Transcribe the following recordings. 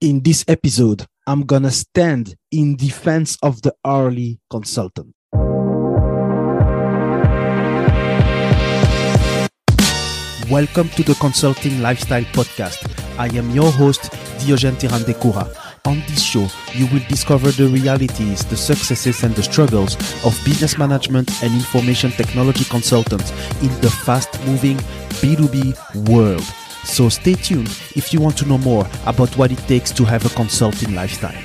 In this episode, I'm gonna stand in defense of the hourly consultant. Welcome to the Consulting Lifestyle Podcast. I am your host, Diogène Tirandekura. On this show, you will discover the realities, the successes, and the struggles of business management and information technology consultants in the fast moving B2B world. So stay tuned if you want to know more about what it takes to have a consulting lifestyle.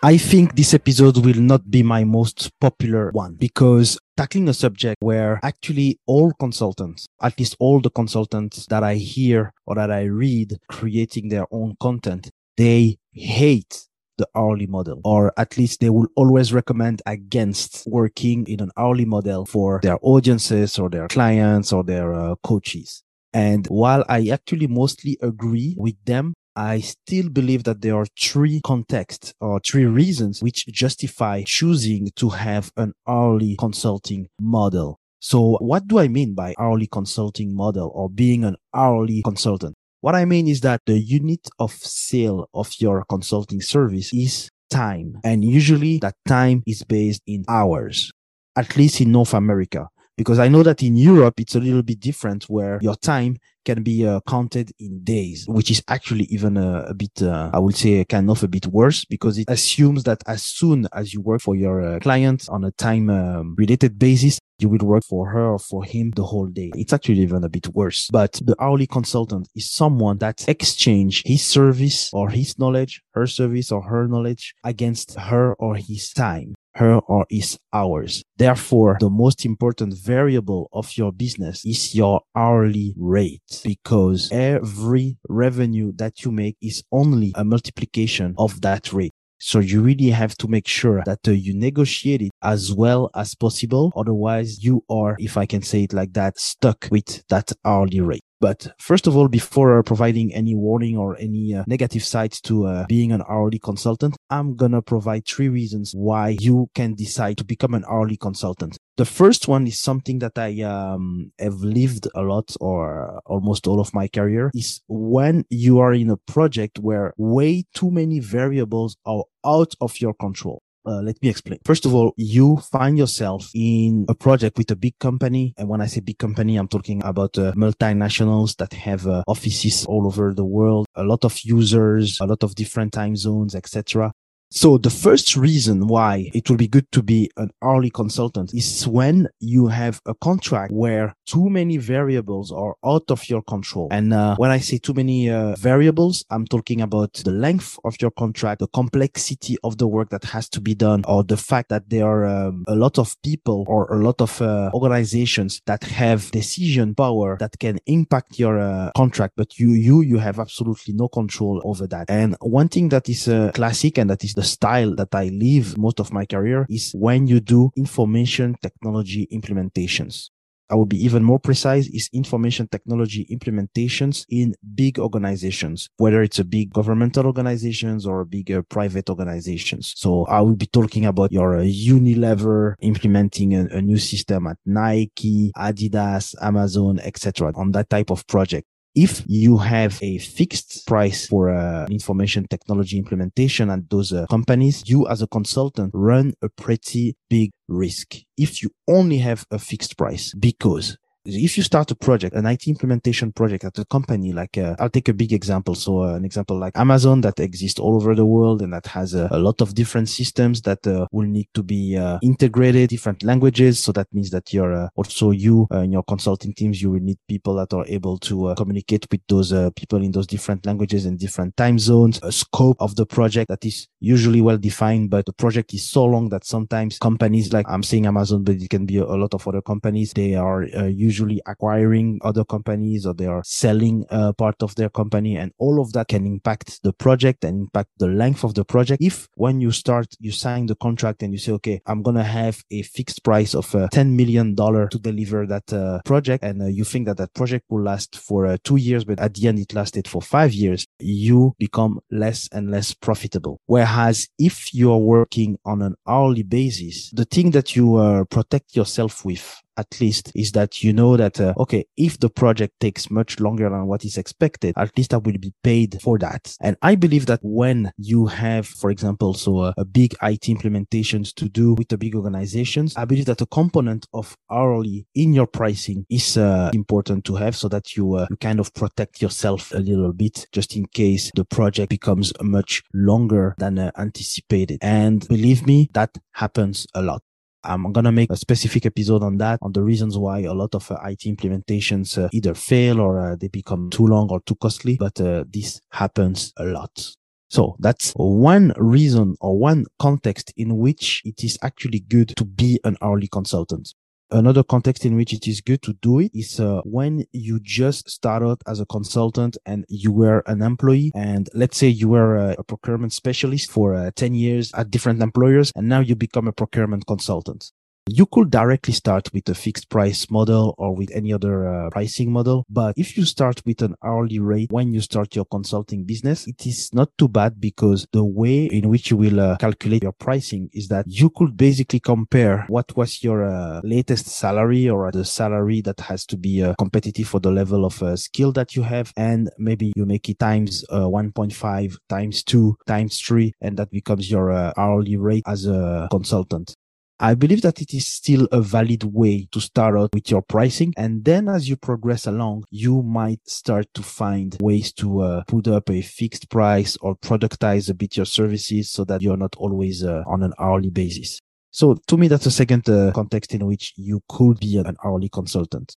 I think this episode will not be my most popular one because tackling a subject where actually all consultants, at least all the consultants that I hear or that I read creating their own content, they hate the hourly model, or at least they will always recommend against working in an hourly model for their audiences or their clients or their uh, coaches. And while I actually mostly agree with them, I still believe that there are three contexts or three reasons which justify choosing to have an hourly consulting model. So what do I mean by hourly consulting model or being an hourly consultant? What I mean is that the unit of sale of your consulting service is time. And usually that time is based in hours, at least in North America. Because I know that in Europe, it's a little bit different where your time can be uh, counted in days, which is actually even a, bit, uh, I would say, kind of a bit worse because it assumes that as soon as you work for your uh, client on a time um, related basis, you will work for her or for him the whole day. It's actually even a bit worse. But the hourly consultant is someone that exchange his service or his knowledge, her service or her knowledge against her or his time her or his hours. Therefore, the most important variable of your business is your hourly rate because every revenue that you make is only a multiplication of that rate. So you really have to make sure that uh, you negotiate it as well as possible. Otherwise you are, if I can say it like that, stuck with that hourly rate. But first of all, before uh, providing any warning or any uh, negative sides to uh, being an hourly consultant, I'm gonna provide three reasons why you can decide to become an hourly consultant. The first one is something that I um, have lived a lot or almost all of my career is when you are in a project where way too many variables are out of your control. Uh, let me explain. First of all, you find yourself in a project with a big company. And when I say big company, I'm talking about uh, multinationals that have uh, offices all over the world, a lot of users, a lot of different time zones, etc. So the first reason why it will be good to be an hourly consultant is when you have a contract where too many variables are out of your control. And uh, when I say too many uh, variables, I'm talking about the length of your contract, the complexity of the work that has to be done, or the fact that there are um, a lot of people or a lot of uh, organizations that have decision power that can impact your uh, contract, but you you you have absolutely no control over that. And one thing that is uh, classic and that is the style that I live most of my career is when you do information technology implementations. I will be even more precise is information technology implementations in big organizations, whether it's a big governmental organizations or bigger private organizations. So I will be talking about your uh, Unilever implementing a, a new system at Nike, Adidas, Amazon, etc. on that type of project if you have a fixed price for uh, information technology implementation at those uh, companies, you as a consultant run a pretty big risk if you only have a fixed price because if you start a project, an IT implementation project at a company, like uh, I'll take a big example. So uh, an example like Amazon that exists all over the world and that has a, a lot of different systems that uh, will need to be uh, integrated, different languages. So that means that you're uh, also you uh, in your consulting teams, you will need people that are able to communicate with those people in those different languages and different time zones. A scope of the project that is usually well defined, but the project is so long that sometimes companies like I'm saying Amazon, but it can be a, lot of other companies. They are usually usually acquiring other companies or they are selling a part of their company and all of that can impact the project and impact the length of the project. If when you start, you sign the contract and you say, okay, I'm going to have a fixed price of uh, $10 million to deliver that uh, project. And uh, you think that that project will last for uh, two years, but at the end it lasted for five years, you become less and less profitable. Whereas if you are working on an hourly basis, the thing that you uh, protect yourself with at least is that you know that, uh, okay, if the project takes much longer than what is expected, at least I will be paid for that. And I believe that when you have, for example, so a, a big IT implementations to do with the big organizations, I believe that a component of hourly in your pricing is uh, important to have so that you, uh, you kind of protect yourself a little bit just in case the project becomes much longer than uh, anticipated. And believe me, that happens a lot. I'm going to make a specific episode on that, on the reasons why a lot of uh, IT implementations uh, either fail or uh, they become too long or too costly. But uh, this happens a lot. So that's one reason or one context in which it is actually good to be an hourly consultant. Another context in which it is good to do it is uh, when you just start out as a consultant and you were an employee. And let's say you were a, a procurement specialist for uh, 10 years at different employers and now you become a procurement consultant. You could directly start with a fixed price model or with any other uh, pricing model. But if you start with an hourly rate when you start your consulting business, it is not too bad because the way in which you will uh, calculate your pricing is that you could basically compare what was your uh, latest salary or the salary that has to be uh, competitive for the level of uh, skill that you have. And maybe you make it times uh, 1.5 times two times three, and that becomes your hourly rate as a consultant. I believe that it is still a valid way to start out with your pricing. And then as you progress along, you might start to find ways to uh, put up a fixed price or productize a bit your services so that you're not always uh, on an hourly basis. So to me, that's a second uh, context in which you could be an hourly consultant.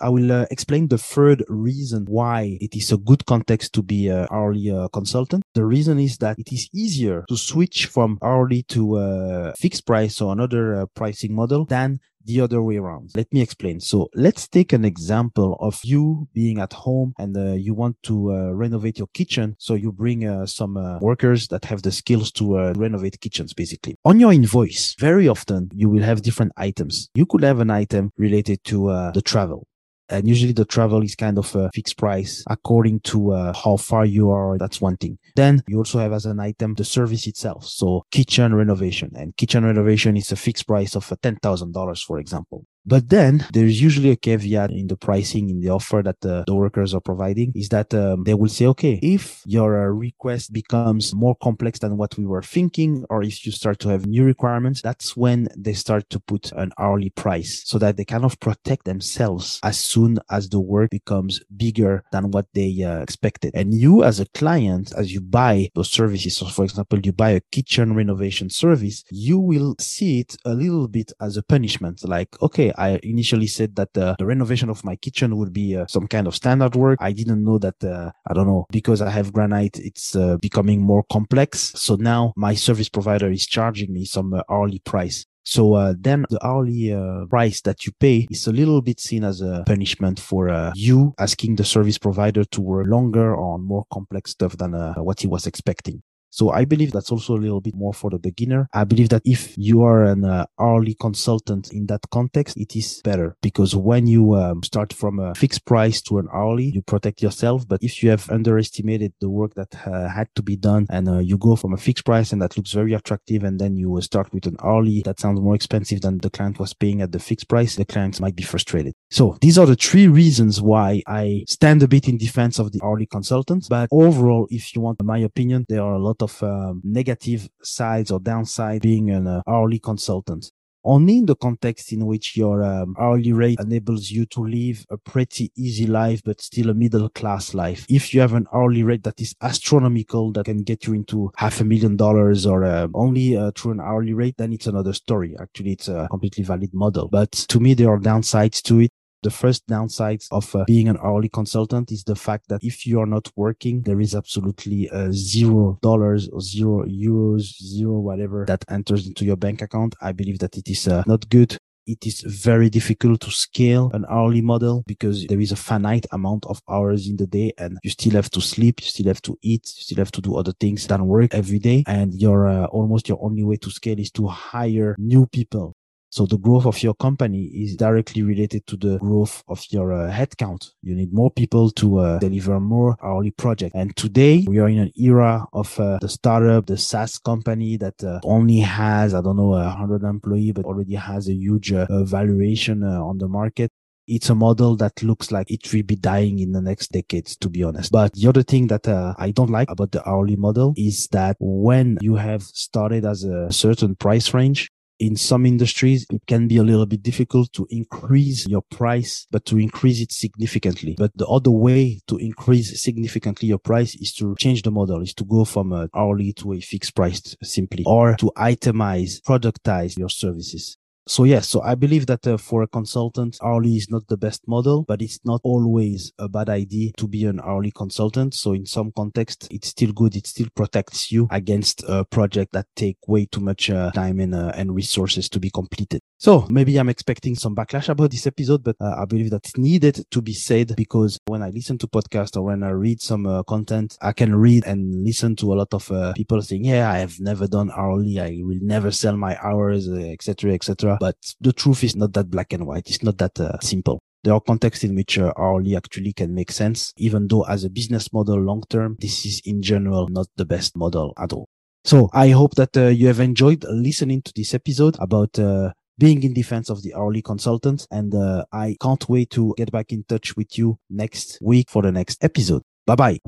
I will uh, explain the third reason why it is a good context to be an hourly uh, consultant. The reason is that it is easier to switch from hourly to uh, fixed price or another uh, pricing model than the other way around. Let me explain. So let's take an example of you being at home and uh, you want to uh, renovate your kitchen. So you bring uh, some uh, workers that have the skills to uh, renovate kitchens, basically. On your invoice, very often you will have different items. You could have an item related to uh, the travel. And usually the travel is kind of a fixed price according to uh, how far you are. That's one thing. Then you also have as an item the service itself. So kitchen renovation and kitchen renovation is a fixed price of $10,000, for example. But then there's usually a caveat in the pricing in the offer that the, the workers are providing is that um, they will say, okay, if your uh, request becomes more complex than what we were thinking, or if you start to have new requirements, that's when they start to put an hourly price so that they kind of protect themselves as soon as the work becomes bigger than what they uh, expected. And you as a client, as you buy those services, so for example, you buy a kitchen renovation service, you will see it a little bit as a punishment. Like, okay, I initially said that uh, the renovation of my kitchen would be uh, some kind of standard work. I didn't know that, uh, I don't know, because I have granite, it's uh, becoming more complex. So now my service provider is charging me some uh, hourly price. So uh, then the hourly uh, price that you pay is a little bit seen as a punishment for uh, you asking the service provider to work longer on more complex stuff than what he was expecting. So I believe that's also a little bit more for the beginner. I believe that if you are an uh, hourly consultant in that context, it is better because when you um, start from a fixed price to an hourly, you protect yourself. But if you have underestimated the work that uh, had to be done and uh, you go from a fixed price and that looks very attractive and then you uh, start with an hourly that sounds more expensive than the client was paying at the fixed price, the client might be frustrated. So these are the three reasons why I stand a bit in defense of the hourly consultants. But overall, if you want my opinion, there are a lot of um, negative sides or downside being an uh, hourly consultant only in the context in which your um, hourly rate enables you to live a pretty easy life, but still a middle class life. If you have an hourly rate that is astronomical, that can get you into half a million dollars or uh, only uh, through an hourly rate, then it's another story. Actually, it's a completely valid model. But to me, there are downsides to it. The first downsides of uh, being an hourly consultant is the fact that if you are not working, there is absolutely uh, zero dollars or zero euros, zero whatever that enters into your bank account. I believe that it is uh, not good it is very difficult to scale an hourly model because there is a finite amount of hours in the day and you still have to sleep, you still have to eat, you still have to do other things than work every day. And your uh, almost your only way to scale is to hire new people So the growth of your company is directly related to the growth of your uh, headcount. You need more people to uh, deliver more hourly project. And today we are in an era of uh, the startup, the SaaS company that uh, only has, I don't know, a hundred employee, but already has a huge uh, valuation uh, on the market it's a model that looks like it will be dying in the next decades, to be honest. But the other thing that uh, I don't like about the hourly model is that when you have started as a certain price range, in some industries, it can be a little bit difficult to increase your price, but to increase it significantly. But the other way to increase significantly your price is to change the model, is to go from an hourly to a fixed price simply, or to itemize, productize your services. So yes, so I believe that uh, for a consultant, hourly is not the best model, but it's not always a bad idea to be an hourly consultant. So in some context, it's still good. It still protects you against a project that take way too much uh, time and, uh, and resources to be completed. So maybe I'm expecting some backlash about this episode, but uh, I believe that's needed to be said because when I listen to podcasts or when I read some uh, content, I can read and listen to a lot of uh, people saying, "Yeah, I have never done hourly. I will never sell my hours, etc., uh, etc." But the truth is not that black and white. It's not that uh, simple. There are contexts in which uh, hourly actually can make sense, even though as a business model long term, this is in general not the best model at all. So I hope that uh, you have enjoyed listening to this episode about uh, being in defense of the hourly consultant. And uh, I can't wait to get back in touch with you next week for the next episode. Bye bye.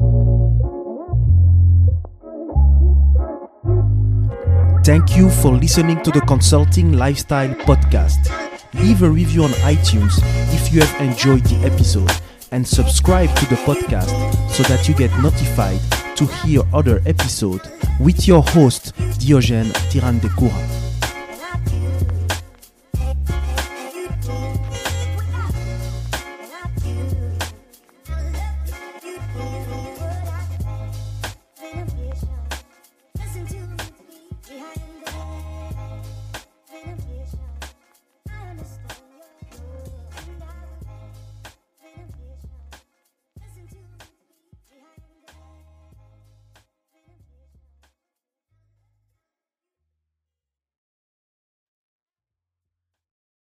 Thank you for listening to the Consulting Lifestyle Podcast. Leave a review on iTunes if you have enjoyed the episode and subscribe to the podcast so that you get notified to hear other episodes with your host Diogène Tirandekoura.